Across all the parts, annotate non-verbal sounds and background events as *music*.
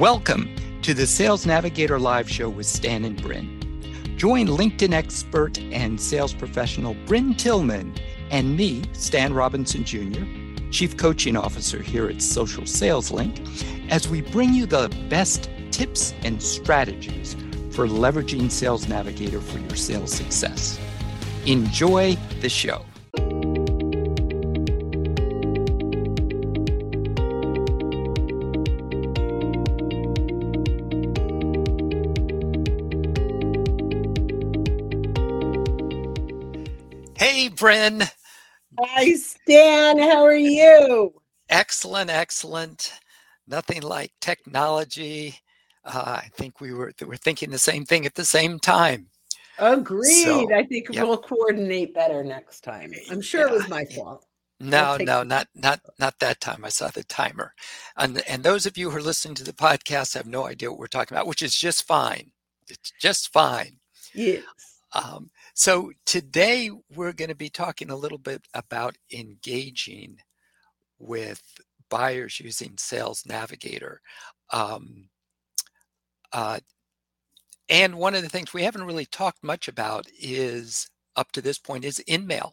Welcome to the Sales Navigator Live Show with Stan and Brynne. Join LinkedIn expert and sales professional Brynne Tillman and me, Stan Robinson Jr., Chief Coaching Officer here at Social Sales Link, as we bring you the best tips and strategies for leveraging Sales Navigator for your sales success. Enjoy the show. Hey, Brynne. Hi, Stan. How are you? Excellent, excellent. Nothing like technology. Uh, I think we were we were thinking the same thing at the same time. Agreed. So, I think yep. we'll coordinate better next time. I'm sure yeah. it was my fault. No, no, not not not that time. I saw the timer, and and those of you who are listening to the podcast have no idea what we're talking about, which is just fine. It's just fine. Yes. Um, so today we're going to be talking a little bit about engaging with buyers using Sales Navigator. Um, uh, and one of the things we haven't really talked much about is up to this point is InMail.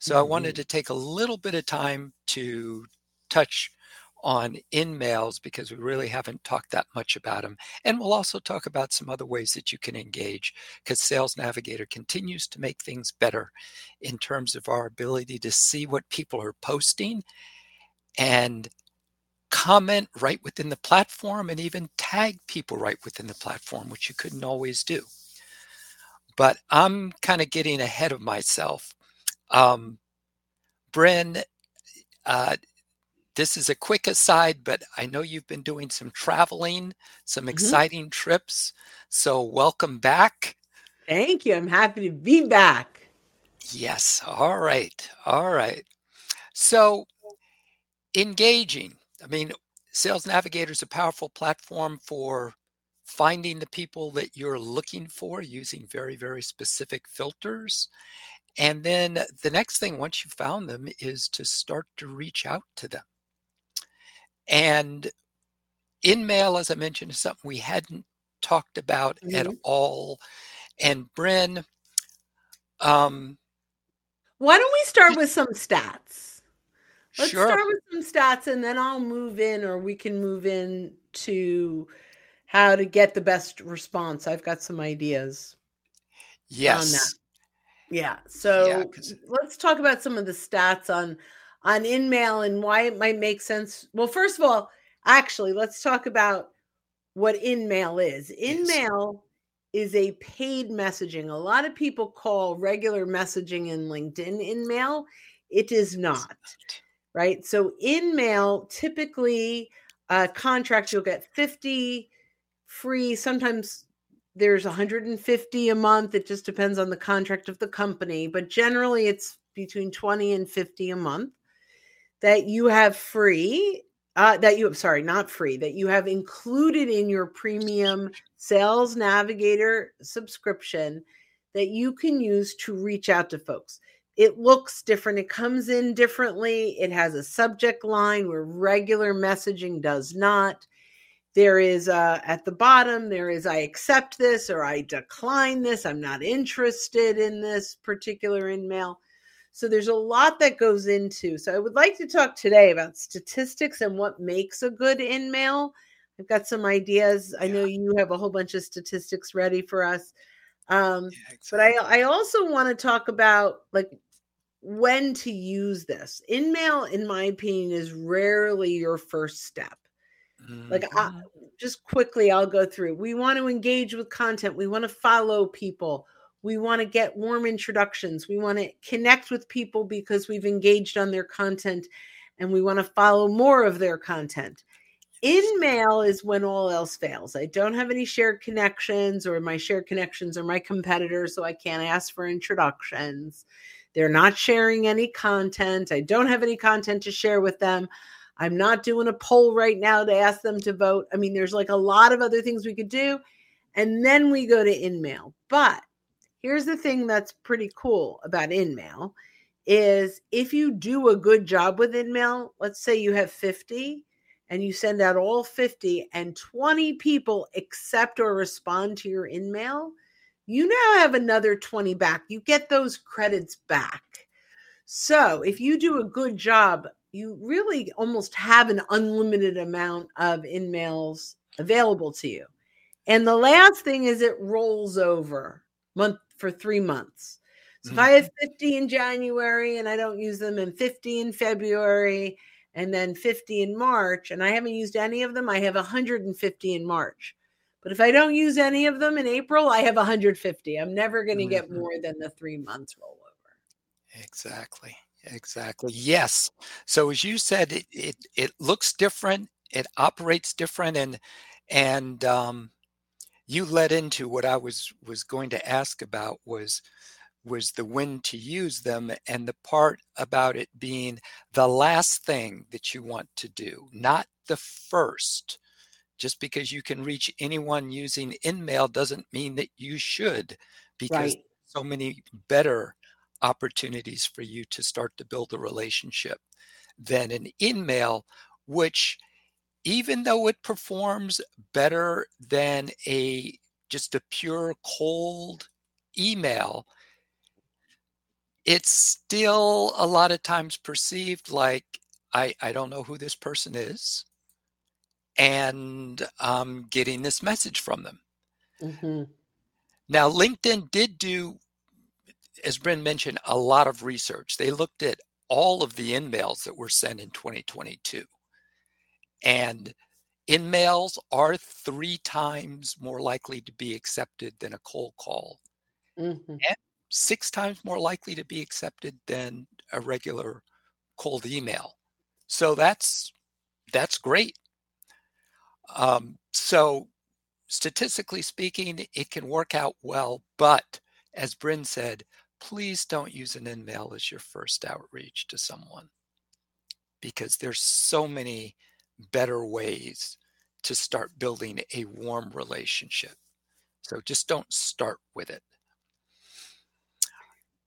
So mm-hmm. I wanted mm-hmm. to take a little bit of time to touch on InMails because we really haven't talked that much about them. And we'll also talk about some other ways that you can engage because Sales Navigator continues to make things better in terms of our ability to see what people are posting and comment right within the platform and even tag people right within the platform, which you couldn't always do. But I'm kind of getting ahead of myself. Um, Brynne, uh, this is a quick aside, but I know you've been doing some traveling, some mm-hmm. exciting trips. So welcome back. Thank you. I'm happy to be back. Yes. All right. All right. So engaging. I mean, Sales Navigator is a powerful platform for finding the people that you're looking for using very, very specific filters. And then the next thing, once you found them, is to start to reach out to them. And InMail, as I mentioned, is something we hadn't talked about mm-hmm. at all. And Brynne, um, why don't we start with some stats? Let's sure. start with some stats and then I'll move in, or we can move in to how to get the best response. I've got some ideas. Yes. Yeah. So yeah, let's talk about some of the stats on on InMail and why it might make sense. Well, first of all, actually, let's talk about what InMail is. InMail is a paid messaging. A lot of people call regular messaging in LinkedIn InMail. It is not, right? So InMail typically uh, contract you'll get 50 free. Sometimes there's 150 a month. It just depends on the contract of the company, but generally it's between 20 and 50 a month that you have free uh, that you sorry not free that you have included in your premium sales navigator subscription that you can use to reach out to folks. It looks different it comes in differently it has a subject line where regular messaging does not. There is uh, at the bottom there is i accept this or i decline this i'm not interested in this particular InMail so there's a lot that goes into. So I would like to talk today about statistics and what makes a good InMail. I've got some ideas. I know you have a whole bunch of statistics ready for us. Um, yeah, exactly. But I, I also want to talk about like when to use this. InMail, in my opinion, is rarely your first step. Mm-hmm. Like, I, mm-hmm. just quickly, I'll go through. We want to engage with content. We want to follow people we want to get warm introductions. We want to connect with people because we've engaged on their content and we want to follow more of their content. InMail is when all else fails. I don't have any shared connections, or my shared connections are my competitors, so I can't ask for introductions. They're not sharing any content. I don't have any content to share with them. I'm not doing a poll right now to ask them to vote. I mean, there's like a lot of other things we could do. And then we go to InMail. But here's the thing that's pretty cool about InMail is if you do a good job with InMail, let's say you have 50 and you send out all 50 and 20 people accept or respond to your InMail, you now have another 20 back. You get those credits back. So if you do a good job, you really almost have an unlimited amount of InMails available to you. And the last thing is it rolls over month for three months. So mm-hmm. if I have 50 in January and I don't use them, and 50 in February, and then 50 in March, and I haven't used any of them, I have 150 in March. But if I don't use any of them in April, I have 150. I'm never going to mm-hmm. get more than the three months rollover. Exactly. Exactly. Yes. So as you said, it it, it looks different. It operates different, and and um, you led into what I was was going to ask about was was the when to use them and the part about it being the last thing that you want to do, not the first. Just because you can reach anyone using InMail doesn't mean that you should, because right. so many better opportunities for you to start to build a relationship than an InMail, which even though it performs better than a just a pure cold email, it's still a lot of times perceived like I, I don't know who this person is and I'm getting this message from them. Mm-hmm. Now, LinkedIn did do, as Brynne mentioned, a lot of research. They looked at all of the InMails that were sent in 2022. And InMails are three times more likely to be accepted than a cold call. Mm-hmm. And six times more likely to be accepted than a regular cold email. So that's that's great. Um, so statistically speaking, it can work out well, but as Brynne said, please don't use an InMail as your first outreach to someone because there's so many better ways to start building a warm relationship. So just don't start with it.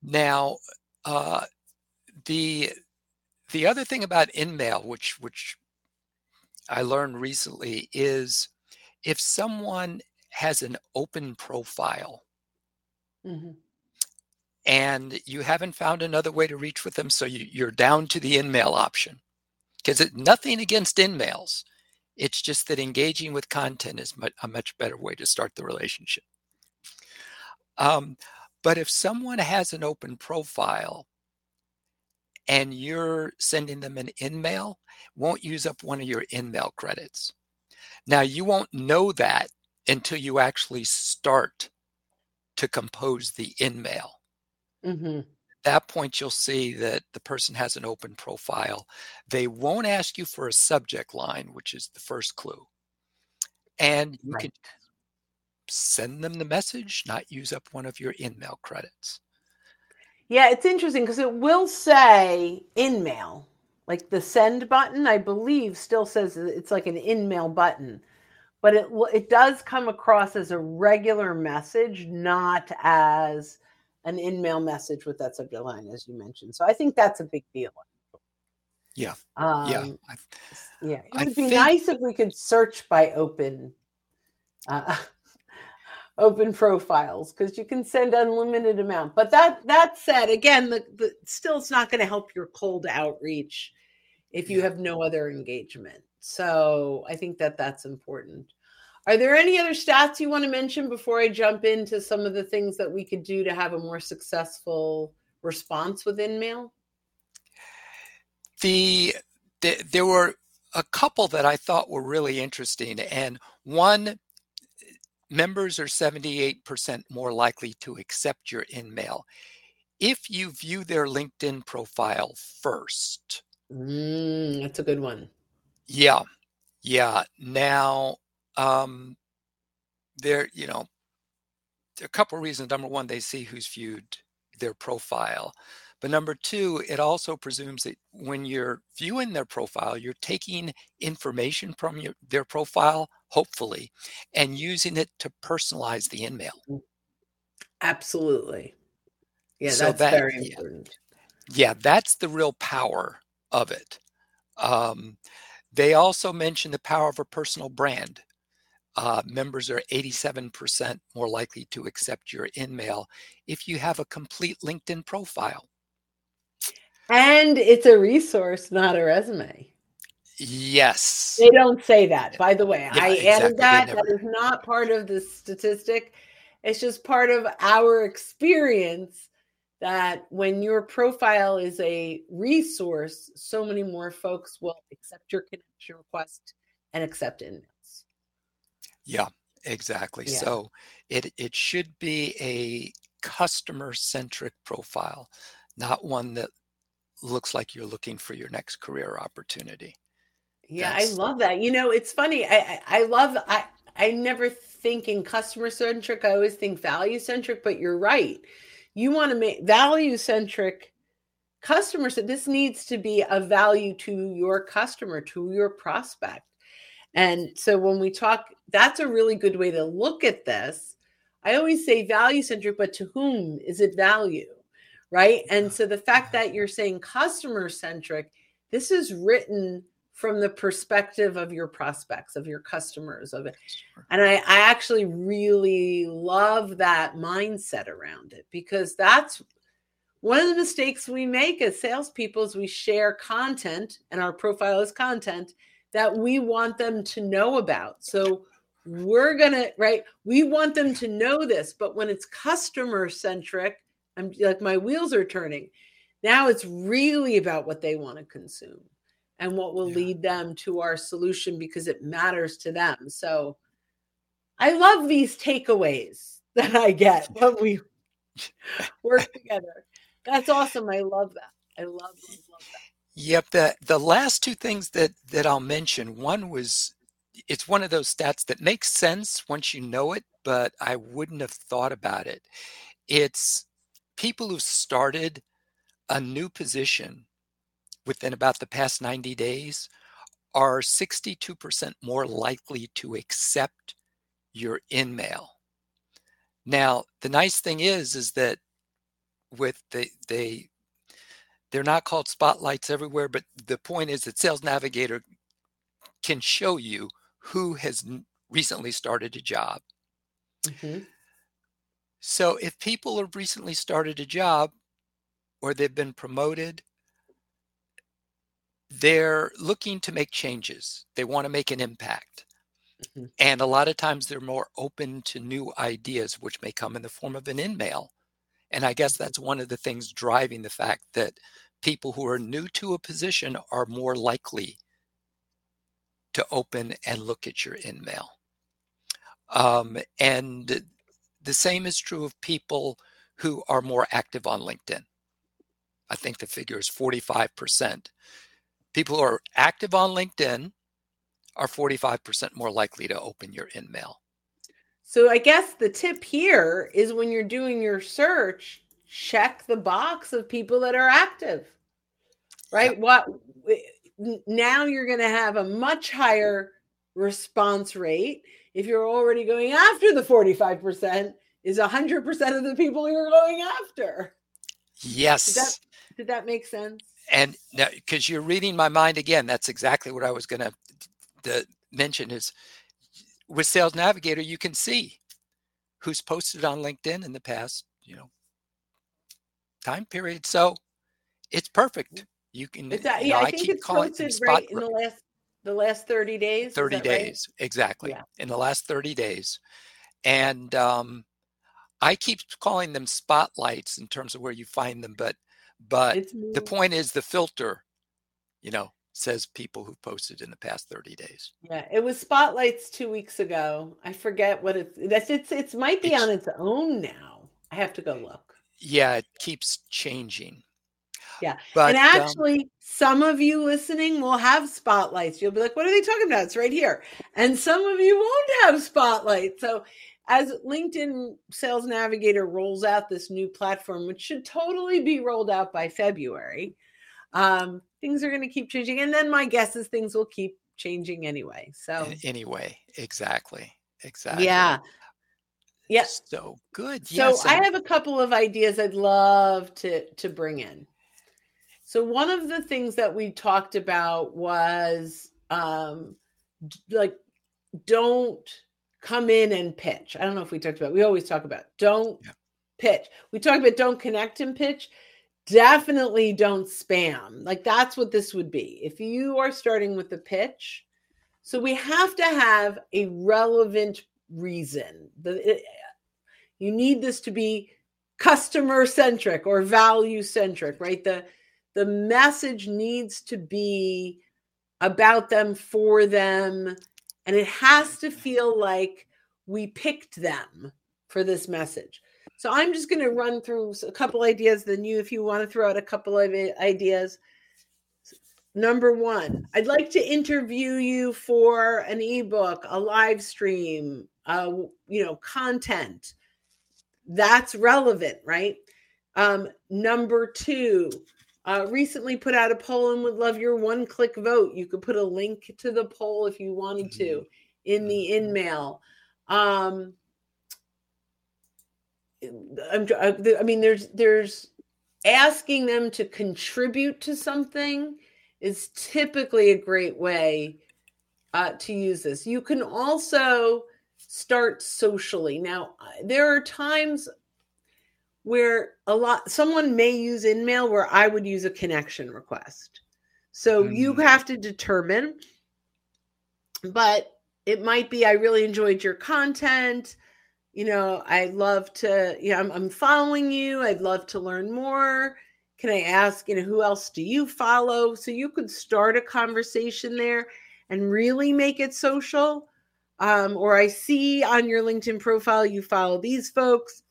Now, uh, the the other thing about InMail, which which I learned recently, is if someone has an open profile mm-hmm. and you haven't found another way to reach with them, so you, you're down to the InMail option. Because it's nothing against InMails, it's just that engaging with content is a much better way to start the relationship. Um, but if someone has an open profile and you're sending them an InMail, won't use up one of your InMail credits. Now, you won't know that until you actually start to compose the InMail. Mm-hmm. At that point, you'll see that the person has an open profile. They won't ask you for a subject line, which is the first clue. And you right. can send them the message, not use up one of your InMail credits. Yeah, it's interesting because it will say InMail, like the send button. I believe still says it's like an InMail button, but it it does come across as a regular message, not as an InMail message with that subject line, as you mentioned. So I think that's a big deal. Yeah, um, yeah, I, yeah. It would I be think... nice if we could search by open. Uh, *laughs* open profiles because you can send unlimited amount. But that that said, again, the, the still it's not going to help your cold outreach if you have no other engagement. So I think that that's important. Are there any other stats you want to mention before I jump into some of the things that we could do to have a more successful response with InMail? The, the there were a couple that I thought were really interesting, and one members are 78% more likely to accept your InMail if you view their LinkedIn profile first. Mm, that's a good one. Yeah. Yeah. Now, um, there, you know, there are a couple of reasons. Number one, they see who's viewed their profile. But number two, it also presumes that when you're viewing their profile, you're taking information from your, their profile, hopefully, and using it to personalize the InMail. Mm. Absolutely. Yeah, so that's that, very important. Yeah, yeah, that's the real power of it. Um, They also mention the power of a personal brand. Uh, members are 87% more likely to accept your InMail if you have a complete LinkedIn profile. And it's a resource, not a resume. Yes. They don't say that, by the way. Yeah, I exactly. added that. That is not part of the statistic. It's just part of our experience that when your profile is a resource, so many more folks will accept your connection request and accept emails. Yeah, exactly. Yeah. So it it should be a customer centric profile, not one that looks like you're looking for your next career opportunity. Yeah, That's, I love that. You know, it's funny. I, I, I love I I never think in customer centric. I always think value centric, but you're right. You want to make value centric customers that this needs to be a value to your customer, to your prospect. And so when we talk, that's a really good way to look at this. I always say value centric, but to whom is it value? Right. And so the fact that you're saying customer centric, this is written from the perspective of your prospects, of your customers, of it. And I, I actually really love that mindset around it because that's one of the mistakes we make as salespeople is we share content and our profile is content that we want them to know about. So we're gonna right, we want them to know this, but when it's customer centric, I'm like my wheels are turning. Now it's really about what they want to consume and what will yeah. lead them to our solution because it matters to them. So I love these takeaways *laughs* that I get when we *laughs* work together. That's awesome. I love that. I love, love, love that. Yep. The the last two things that that I'll mention. One was it's one of those stats that makes sense once you know it, but I wouldn't have thought about it. It's people who started a new position within about the past 90 days are 62% more likely to accept your InMail. Now, the nice thing is, is that with the they they're not called spotlights everywhere, but the point is that Sales Navigator can show you who has recently started a job. Mm-hmm. So if people have recently started a job or they've been promoted they're looking to make changes. They want to make an impact. Mm-hmm. And a lot of times they're more open to new ideas, which may come in the form of an InMail. And I guess that's one of the things driving the fact that people who are new to a position are more likely to open and look at your InMail. Um, and the same is true of people who are more active on LinkedIn. I think the figure is 45% people who are active on LinkedIn are 45% more likely to open your InMail. So I guess the tip here is when you're doing your search, check the box of people that are active. Right? What now you're going to have a much higher response rate if you're already going after the 45% is 100% of the people you're going after. Yes. Did that, did that make sense? and now because you're reading my mind again that's exactly what i was going to mention is with sales navigator you can see who's posted on linkedin in the past you know time period so it's perfect you can it's, yeah, you know, I, I think it's posted right in the last the last 30 days 30 days right? exactly yeah. in the last 30 days and um i keep calling them spotlights in terms of where you find them but but the point is the filter, you know, says people who posted in the past 30 days. Yeah, it was spotlights two weeks ago. I forget what it's that's it's it's might be it's, on its own now. I have to go look. Yeah, it keeps changing. Yeah. But, and um actually, um, some of you listening will have spotlights. You'll be like, what are they talking about? It's right here. And some of you won't have spotlights. So as LinkedIn Sales Navigator rolls out this new platform, which should totally be rolled out by February, um, things are going to keep changing. And then my guess is things will keep changing anyway. So, anyway, exactly. Exactly. Yeah. Yeah. So good. So yes, I have a couple of ideas I'd love to to bring in. So one of the things that we talked about was um like don't come in and pitch. I don't know if we talked about. We always talk about don't yeah. pitch. We talk about don't connect and pitch. Definitely don't spam. Like that's what this would be. If you are starting with the pitch, so we have to have a relevant reason. The, it, you need this to be customer centric or value centric, right? The the message needs to be about them for them and it has to feel like we picked them for this message. So I'm just going to run through a couple ideas. Then you, if you want to throw out a couple of ideas. Number one, I'd like to interview you for an ebook, a live stream, uh, you know, content that's relevant, right? Um, number two, uh, recently put out a poll and would love your one click vote. You could put a link to the poll if you wanted to mm-hmm. in the mm-hmm. in-mail. Um, I'm, I mean, there's there's asking them to contribute to something is typically a great way uh, to use this. You can also start socially. Now, there are times where a lot someone may use InMail where I would use a connection request. So mm-hmm. you have to determine but it might be I really enjoyed your content. You know, I love to, you know, I'm, I'm following you. I'd love to learn more. Can I ask, you know, who else do you follow? So you could start a conversation there and really make it social. Um, or I see on your LinkedIn profile you follow these folks.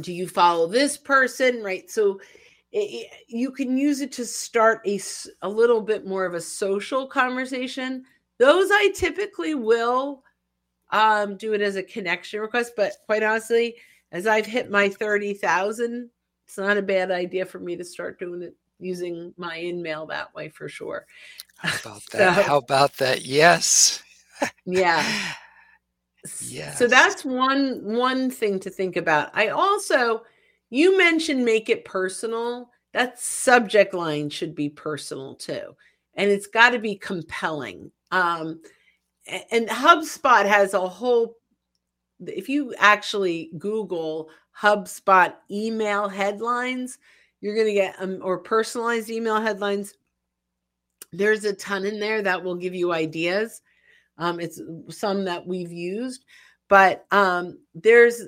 Do you follow this person? Right so it, you can use it to start a, a little bit more of a social conversation. Those i typically will um, do it as a connection request but quite honestly as i've hit my 30000 it's not a bad idea for me to start doing it using my in-mail that way for sure how *laughs* about that so, how about that yes yeah *laughs* Yes. So that's one one thing to think about. I also you mentioned make it personal. That subject line should be personal too. And it's got to be compelling. Um and HubSpot has a whole if you actually Google HubSpot email headlines, you're going to get um, or personalized email headlines. There's a ton in there that will give you ideas. Um, it's some that we've used, but um, there's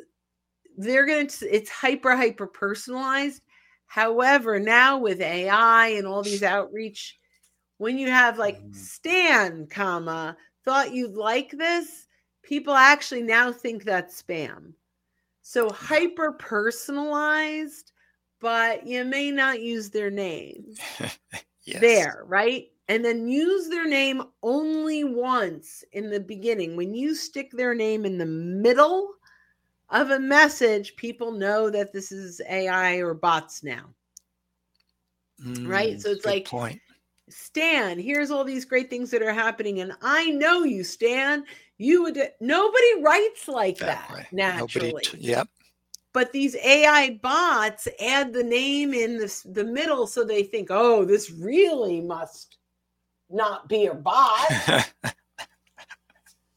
they're going to it's hyper hyper personalized. However, now with AI and all these outreach, when you have like mm-hmm. Stan, comma thought you'd like this, people actually now think that's spam. So hyper personalized, but you may not use their name. *laughs* yes. There, right? and then use their name only once in the beginning. When you stick their name in the middle of a message, people know that this is AI or bots now. Mm, right? So it's like point. Stan, here's all these great things that are happening and I know you Stan. You would nobody writes like that, that naturally. T- yep. But these AI bots add the name in the, the middle so they think, oh, this really must not be a bot. *laughs*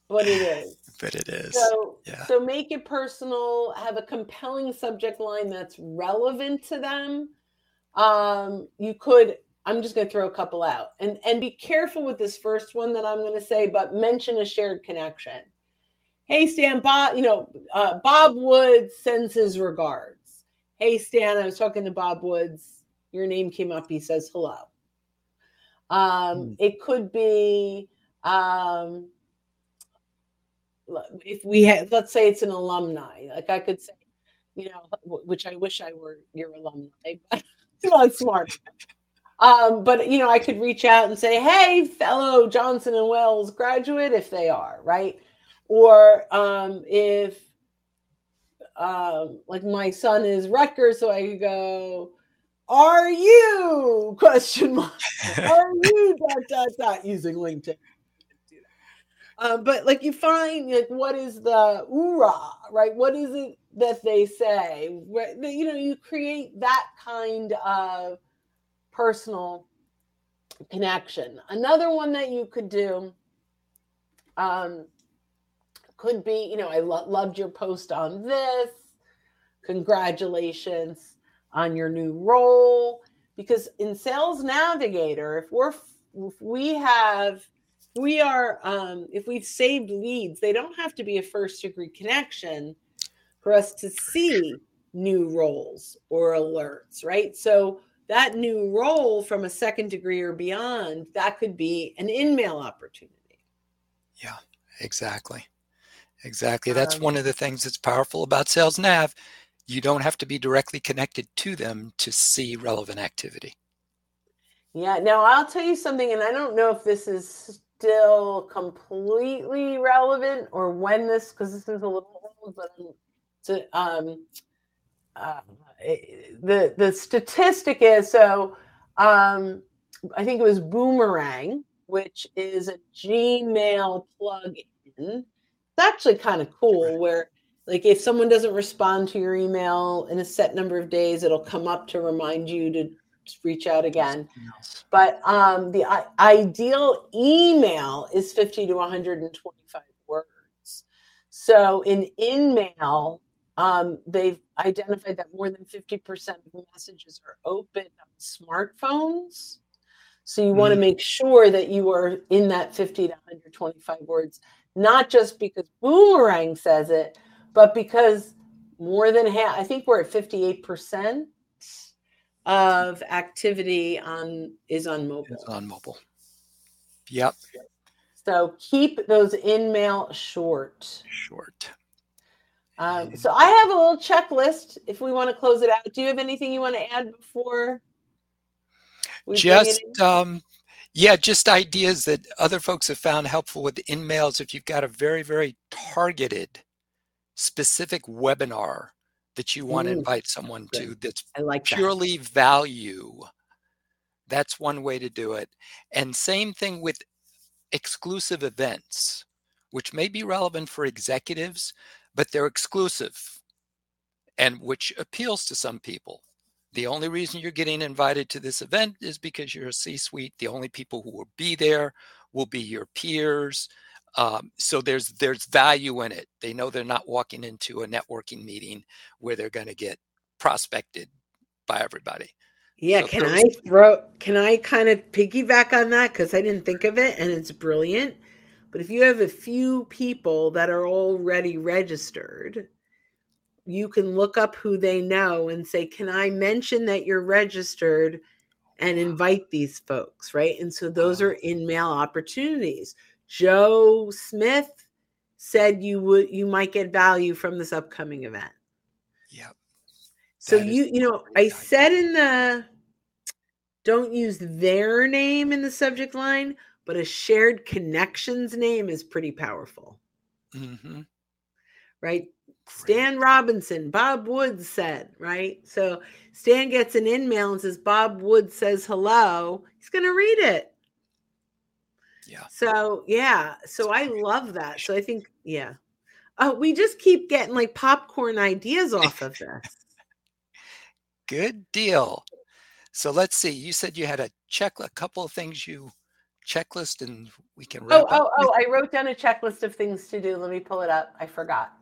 but it is. But it is. So, yeah. so make it personal. Have a compelling subject line that's relevant to them. Um, you could. I'm just going to throw a couple out, and and be careful with this first one that I'm going to say, but mention a shared connection. Hey Stan, Bob. You know, uh, Bob Woods sends his regards. Hey Stan, I was talking to Bob Woods. Your name came up. He says hello. Um, mm. It could be um, if we had, let's say it's an alumni. Like I could say, you know, which I wish I were your alumni, *laughs* but it's not smart. Um, but you know, I could reach out and say, "Hey, fellow Johnson and Wales graduate," if they are right, or um, if um, like my son is Rutgers, so I could go, are you? *laughs* Question mark. *laughs* Are you dot dot dot? Using linkedin. Um, but like you find like what is the oorah right? What is it that they say? Right? you know you create that kind of personal connection. Another one that you could do um, could be, you know, I lo- loved your post on this. Congratulations on your new role. Because in Sales Navigator, if we're if we have we are um, if we've saved leads, they don't have to be a first degree connection for us to see new roles or alerts, right? So that new role from a second degree or beyond, that could be an in-mail opportunity. Yeah, exactly. Exactly. That's um, one of the things that's powerful about Sales Nav. You don't have to be directly connected to them to see relevant activity. Yeah. Now, I'll tell you something, and I don't know if this is still completely relevant or when this, because this is a little old, but to, um, uh, the the statistic is so um, I think it was Boomerang, which is a Gmail plugin. It's actually kind of cool where like if someone doesn't respond to your email in a set number of days, it'll come up to remind you to reach out again. But um, the I- ideal email is 50 to 125 words. So in InMail, um, they've identified that more than 50% of messages are open on smartphones. So you mm-hmm. want to make sure that you are in that 50 to 125 words, not just because Boomerang says it, but because more than half, I think we're at 58% of activity on is on mobile. It's on mobile. Yep. So keep those in-mail short. Short. Um, so I have a little checklist if we want to close it out. Do you have anything you want to add before? Just um, yeah, just ideas that other folks have found helpful with in-mails. If you've got a very very targeted, specific webinar that you want to mm, invite someone Good. to that's I like purely that. value, that's one way to do it. And same thing with exclusive events, which may be relevant for executives, but they're exclusive and which appeals to some people. The only reason you're getting invited to this event is because you're a C suite. The only people who will be there will be your peers. Um, so there's there's value in it. They know they're not walking into a networking meeting where they're going to get prospected by everybody. Yeah, so can I throw? Can I kind of piggyback on that because I didn't think of it and it's brilliant. But if you have a few people that are already registered, you can look up who they know and say, Can I mention that you're registered and invite these folks? Right. And so those are in-mail opportunities. Joe Smith said you would you might get value from this upcoming event. Yep. So you you know, I said in the don't use their name in the subject line, but a shared connections name is pretty powerful. Mm-hmm. Right? Stan Robinson, Bob Woods said, right? So Stan gets an in-mail and says, Bob Woods says hello. He's going to read it. Yeah. So, yeah. So I love that. So I think, yeah. Oh, we just keep getting like popcorn ideas *laughs* off of this. Good deal. So let's see. You said you had a check, a couple of things you checklist and we can oh oh oh i wrote down a checklist of things to do let me pull it up i forgot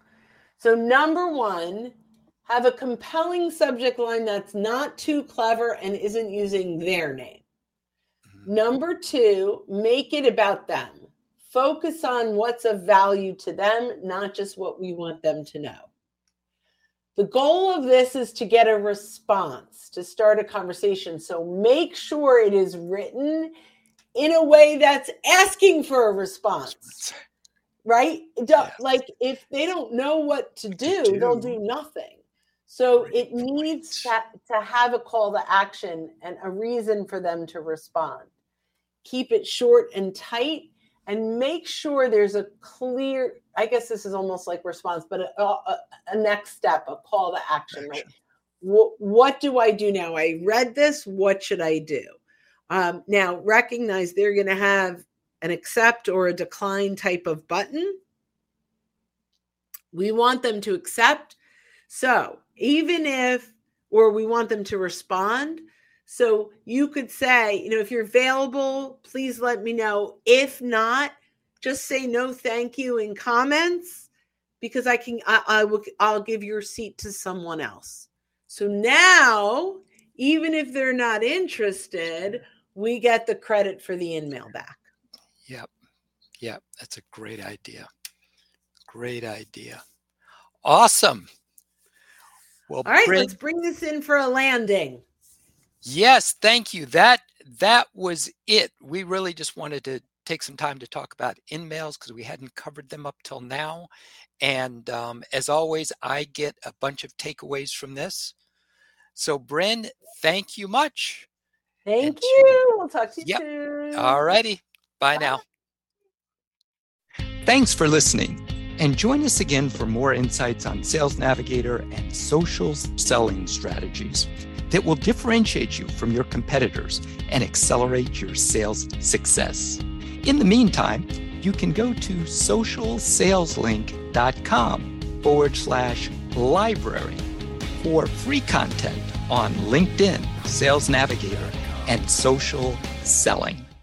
so number one have a compelling subject line that's not too clever and isn't using their name. Mm-hmm. number two make it about them. Focus on what's of value to them not just what we want them to know. The goal of this is to get a response to start a conversation. So make sure it is written in a way that's asking for a response right yeah. like if they don't know what to do, do. they'll do nothing so right. it needs to, to have a call to action and a reason for them to respond keep it short and tight and make sure there's a clear i guess this is almost like response but a, a, a next step a call to action, action. right what, what do i do now i read this what should i do um, now, recognize they're going to have an accept or a decline type of button. We want them to accept. So, even if, or we want them to respond. So you could say, you know, if you're available, please let me know. If not, just say no thank you in comments because I can I, I will I'll give your seat to someone else. So now, even if they're not interested, we get the credit for the InMail back. Yep. Yep. That's a great idea. Great idea. Awesome. Well, all right, let's bring this in for a landing. Yes, thank you. That that was it. We really just wanted to take some time to talk about InMails because we hadn't covered them up till now. And um, as always, I get a bunch of takeaways from this. So, Brynne, thank you much. Thank and you. We'll talk to you yep. soon. All righty. Bye, now. Thanks for listening. And join us again for more insights on Sales Navigator and social selling strategies that will differentiate you from your competitors and accelerate your sales success. In the meantime, you can go to socialsaleslink.com forward slash library for free content on LinkedIn, Sales Navigator, and social selling.